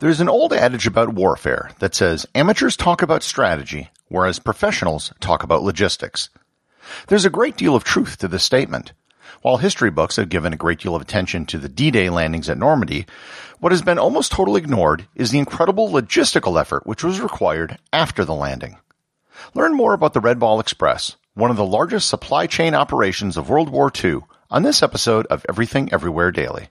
There's an old adage about warfare that says amateurs talk about strategy, whereas professionals talk about logistics. There's a great deal of truth to this statement. While history books have given a great deal of attention to the D-Day landings at Normandy, what has been almost totally ignored is the incredible logistical effort which was required after the landing. Learn more about the Red Ball Express, one of the largest supply chain operations of World War II, on this episode of Everything Everywhere Daily.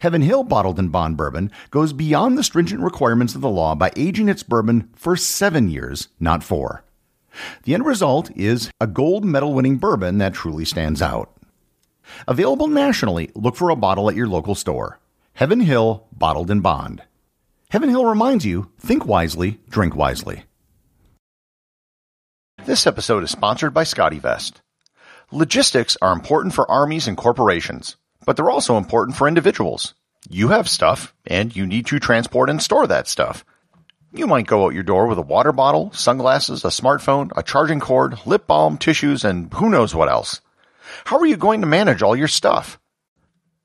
Heaven Hill Bottled in Bond Bourbon goes beyond the stringent requirements of the law by aging its bourbon for seven years, not four. The end result is a gold medal winning bourbon that truly stands out. Available nationally, look for a bottle at your local store. Heaven Hill Bottled in Bond. Heaven Hill reminds you think wisely, drink wisely. This episode is sponsored by SCOTTeVEST. Logistics are important for armies and corporations, but they're also important for individuals. You have stuff, and you need to transport and store that stuff. You might go out your door with a water bottle, sunglasses, a smartphone, a charging cord, lip balm, tissues, and who knows what else. How are you going to manage all your stuff?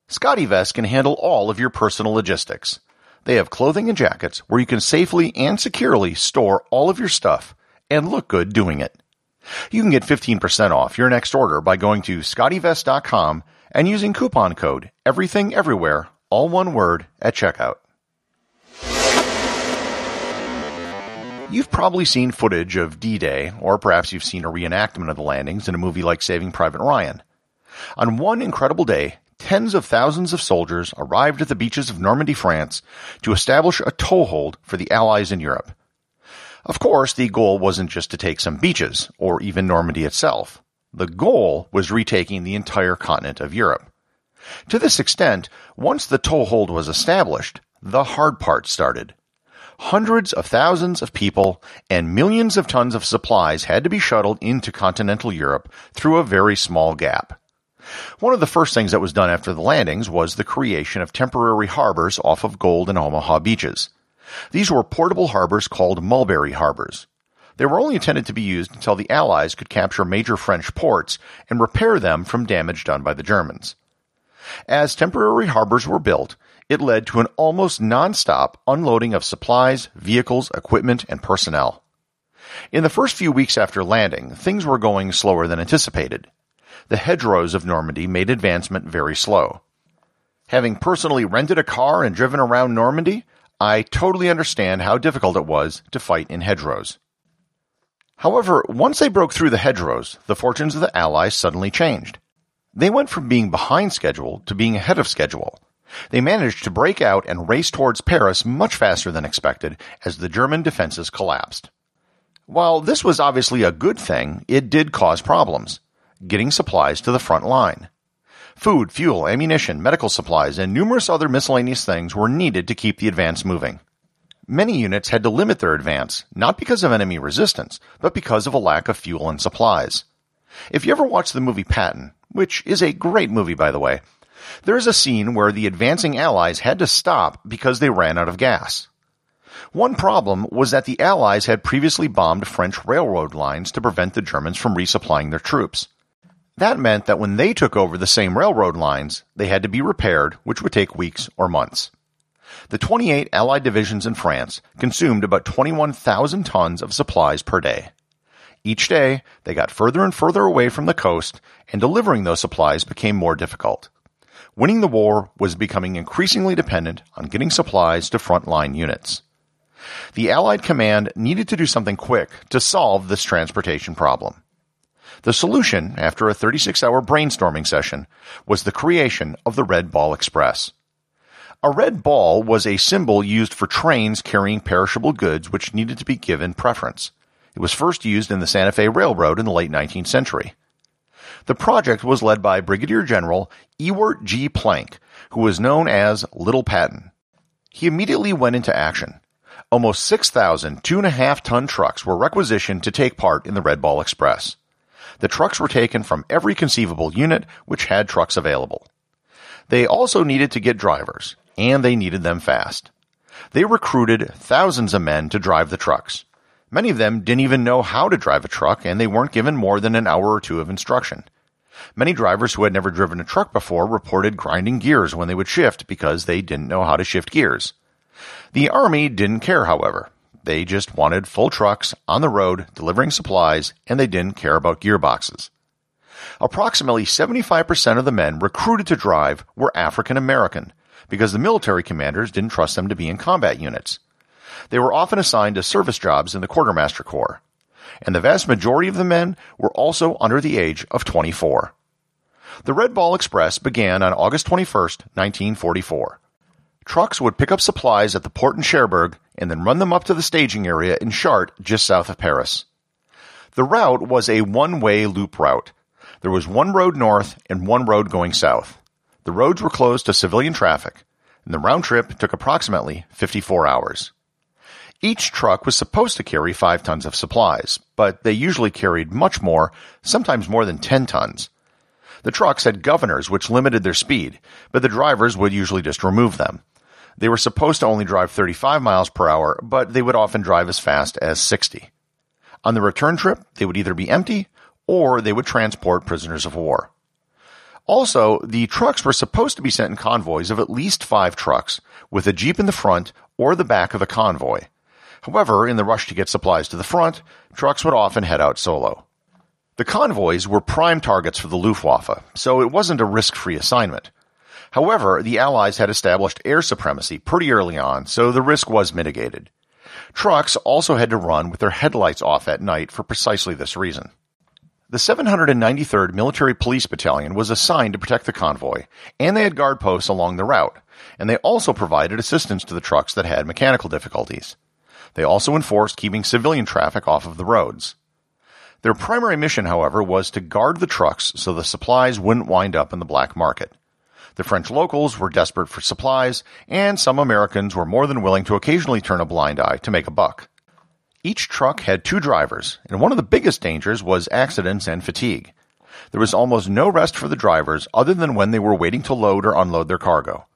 SCOTTeVEST can handle all of your personal logistics. They have clothing and jackets where you can safely and securely store all of your stuff and look good doing it. You can get 15% off your next order by going to scottevest.com and using coupon code everything everywhere, all one word at checkout. You've probably seen footage of D-Day, or perhaps you've seen a reenactment of the landings in a movie like Saving Private Ryan. On one incredible day, tens of thousands of soldiers arrived at the beaches of Normandy, France to establish a toehold for the Allies in Europe. Of course, the goal wasn't just to take some beaches, or even Normandy itself. The goal was retaking the entire continent of Europe. To this extent, once the toehold was established, the hard part started. Hundreds of thousands of people and millions of tons of supplies had to be shuttled into continental Europe through a very small gap. One of the first things that was done after the landings was the creation of temporary harbors off of Gold and Omaha beaches. These were portable harbors called mulberry harbors. They were only intended to be used until the Allies could capture major French ports and repair them from damage done by the Germans. As temporary harbors were built, it led to an almost non-stop unloading of supplies, vehicles, equipment, and personnel. In the first few weeks after landing, things were going slower than anticipated. The hedgerows of Normandy made advancement very slow. Having personally rented a car and driven around Normandy, I totally understand how difficult it was to fight in hedgerows. However, once they broke through the hedgerows, the fortunes of the Allies suddenly changed. They went from being behind schedule to being ahead of schedule. They managed to break out and race towards Paris much faster than expected as the German defenses collapsed. While this was obviously a good thing, it did cause problems getting supplies to the front line. Food, fuel, ammunition, medical supplies, and numerous other miscellaneous things were needed to keep the advance moving. Many units had to limit their advance, not because of enemy resistance, but because of a lack of fuel and supplies. If you ever watch the movie Patton, which is a great movie by the way, there is a scene where the advancing Allies had to stop because they ran out of gas. One problem was that the Allies had previously bombed French railroad lines to prevent the Germans from resupplying their troops. That meant that when they took over the same railroad lines, they had to be repaired, which would take weeks or months. The 28 Allied divisions in France consumed about 21,000 tons of supplies per day. Each day, they got further and further away from the coast, and delivering those supplies became more difficult. Winning the war was becoming increasingly dependent on getting supplies to frontline units. The Allied command needed to do something quick to solve this transportation problem. The solution, after a 36 hour brainstorming session, was the creation of the Red Ball Express. A red ball was a symbol used for trains carrying perishable goods which needed to be given preference. It was first used in the Santa Fe Railroad in the late 19th century. The project was led by Brigadier General Ewart G. Plank, who was known as Little Patton. He immediately went into action. Almost 6,000 two and a half ton trucks were requisitioned to take part in the Red Ball Express. The trucks were taken from every conceivable unit which had trucks available. They also needed to get drivers, and they needed them fast. They recruited thousands of men to drive the trucks. Many of them didn't even know how to drive a truck, and they weren't given more than an hour or two of instruction. Many drivers who had never driven a truck before reported grinding gears when they would shift because they didn't know how to shift gears. The Army didn't care, however. They just wanted full trucks on the road delivering supplies, and they didn't care about gearboxes. Approximately 75% of the men recruited to drive were African American because the military commanders didn't trust them to be in combat units. They were often assigned to service jobs in the Quartermaster Corps, and the vast majority of the men were also under the age of 24. The Red Ball Express began on August 21, 1944. Trucks would pick up supplies at the port in Cherbourg and then run them up to the staging area in Chartres, just south of Paris. The route was a one-way loop route. There was one road north and one road going south. The roads were closed to civilian traffic, and the round trip took approximately 54 hours. Each truck was supposed to carry 5 tons of supplies, but they usually carried much more, sometimes more than 10 tons. The trucks had governors which limited their speed, but the drivers would usually just remove them. They were supposed to only drive 35 miles per hour, but they would often drive as fast as 60. On the return trip, they would either be empty or they would transport prisoners of war. Also, the trucks were supposed to be sent in convoys of at least five trucks, with a jeep in the front or the back of the convoy. However, in the rush to get supplies to the front, trucks would often head out solo. The convoys were prime targets for the Luftwaffe, so it wasn't a risk-free assignment. However, the Allies had established air supremacy pretty early on, so the risk was mitigated. Trucks also had to run with their headlights off at night for precisely this reason. The 793rd Military Police Battalion was assigned to protect the convoy, and they had guard posts along the route, and they also provided assistance to the trucks that had mechanical difficulties. They also enforced keeping civilian traffic off of the roads. Their primary mission, however, was to guard the trucks so the supplies wouldn't wind up in the black market. The French locals were desperate for supplies, and some Americans were more than willing to occasionally turn a blind eye to make a buck. Each truck had two drivers, and one of the biggest dangers was accidents and fatigue. There was almost no rest for the drivers other than when they were waiting to load or unload their cargo.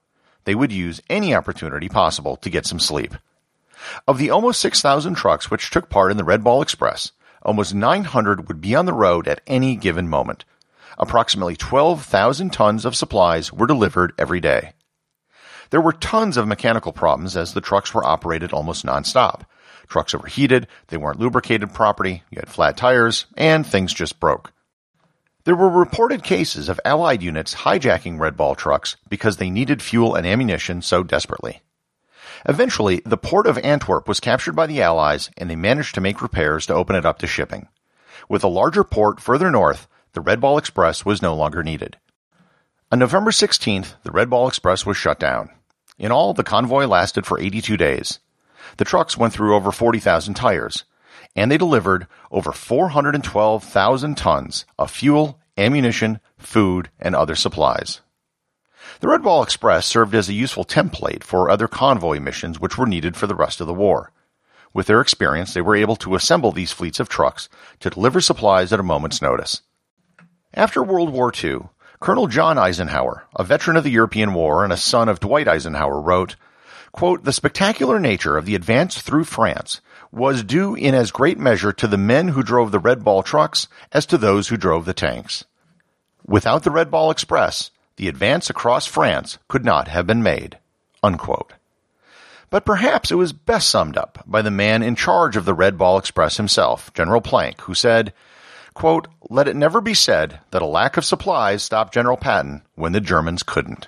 They would use any opportunity possible to get some sleep. Of the almost 6,000 trucks which took part in the Red Ball Express, almost 900 would be on the road at any given moment. Approximately 12,000 tons of supplies were delivered every day. There were tons of mechanical problems as the trucks were operated almost nonstop. Trucks overheated, they weren't lubricated properly, you had flat tires, and things just broke. There were reported cases of Allied units hijacking Red Ball trucks because they needed fuel and ammunition so desperately. Eventually, the port of Antwerp was captured by the Allies and they managed to make repairs to open it up to shipping. With a larger port further north, the Red Ball Express was no longer needed. On November 16th, the Red Ball Express was shut down. In all, the convoy lasted for 82 days. The trucks went through over 40,000 tires. and they delivered over 412,000 tons of fuel, ammunition, food, and other supplies. The Red Ball Express served as a useful template for other convoy missions which were needed for the rest of the war. With their experience, they were able to assemble these fleets of trucks to deliver supplies at a moment's notice. After World War II, Colonel John Eisenhower, a veteran of the European War and a son of Dwight Eisenhower, wrote, quote, The spectacular nature of the advance through France was due in as great measure to the men who drove the Red Ball trucks as to those who drove the tanks. Without the Red Ball Express, the advance across France could not have been made. Unquote. But perhaps it was best summed up by the man in charge of the Red Ball Express himself, General Plank, who said, quote, Let it never be said that a lack of supplies stopped General Patton when the Germans couldn't.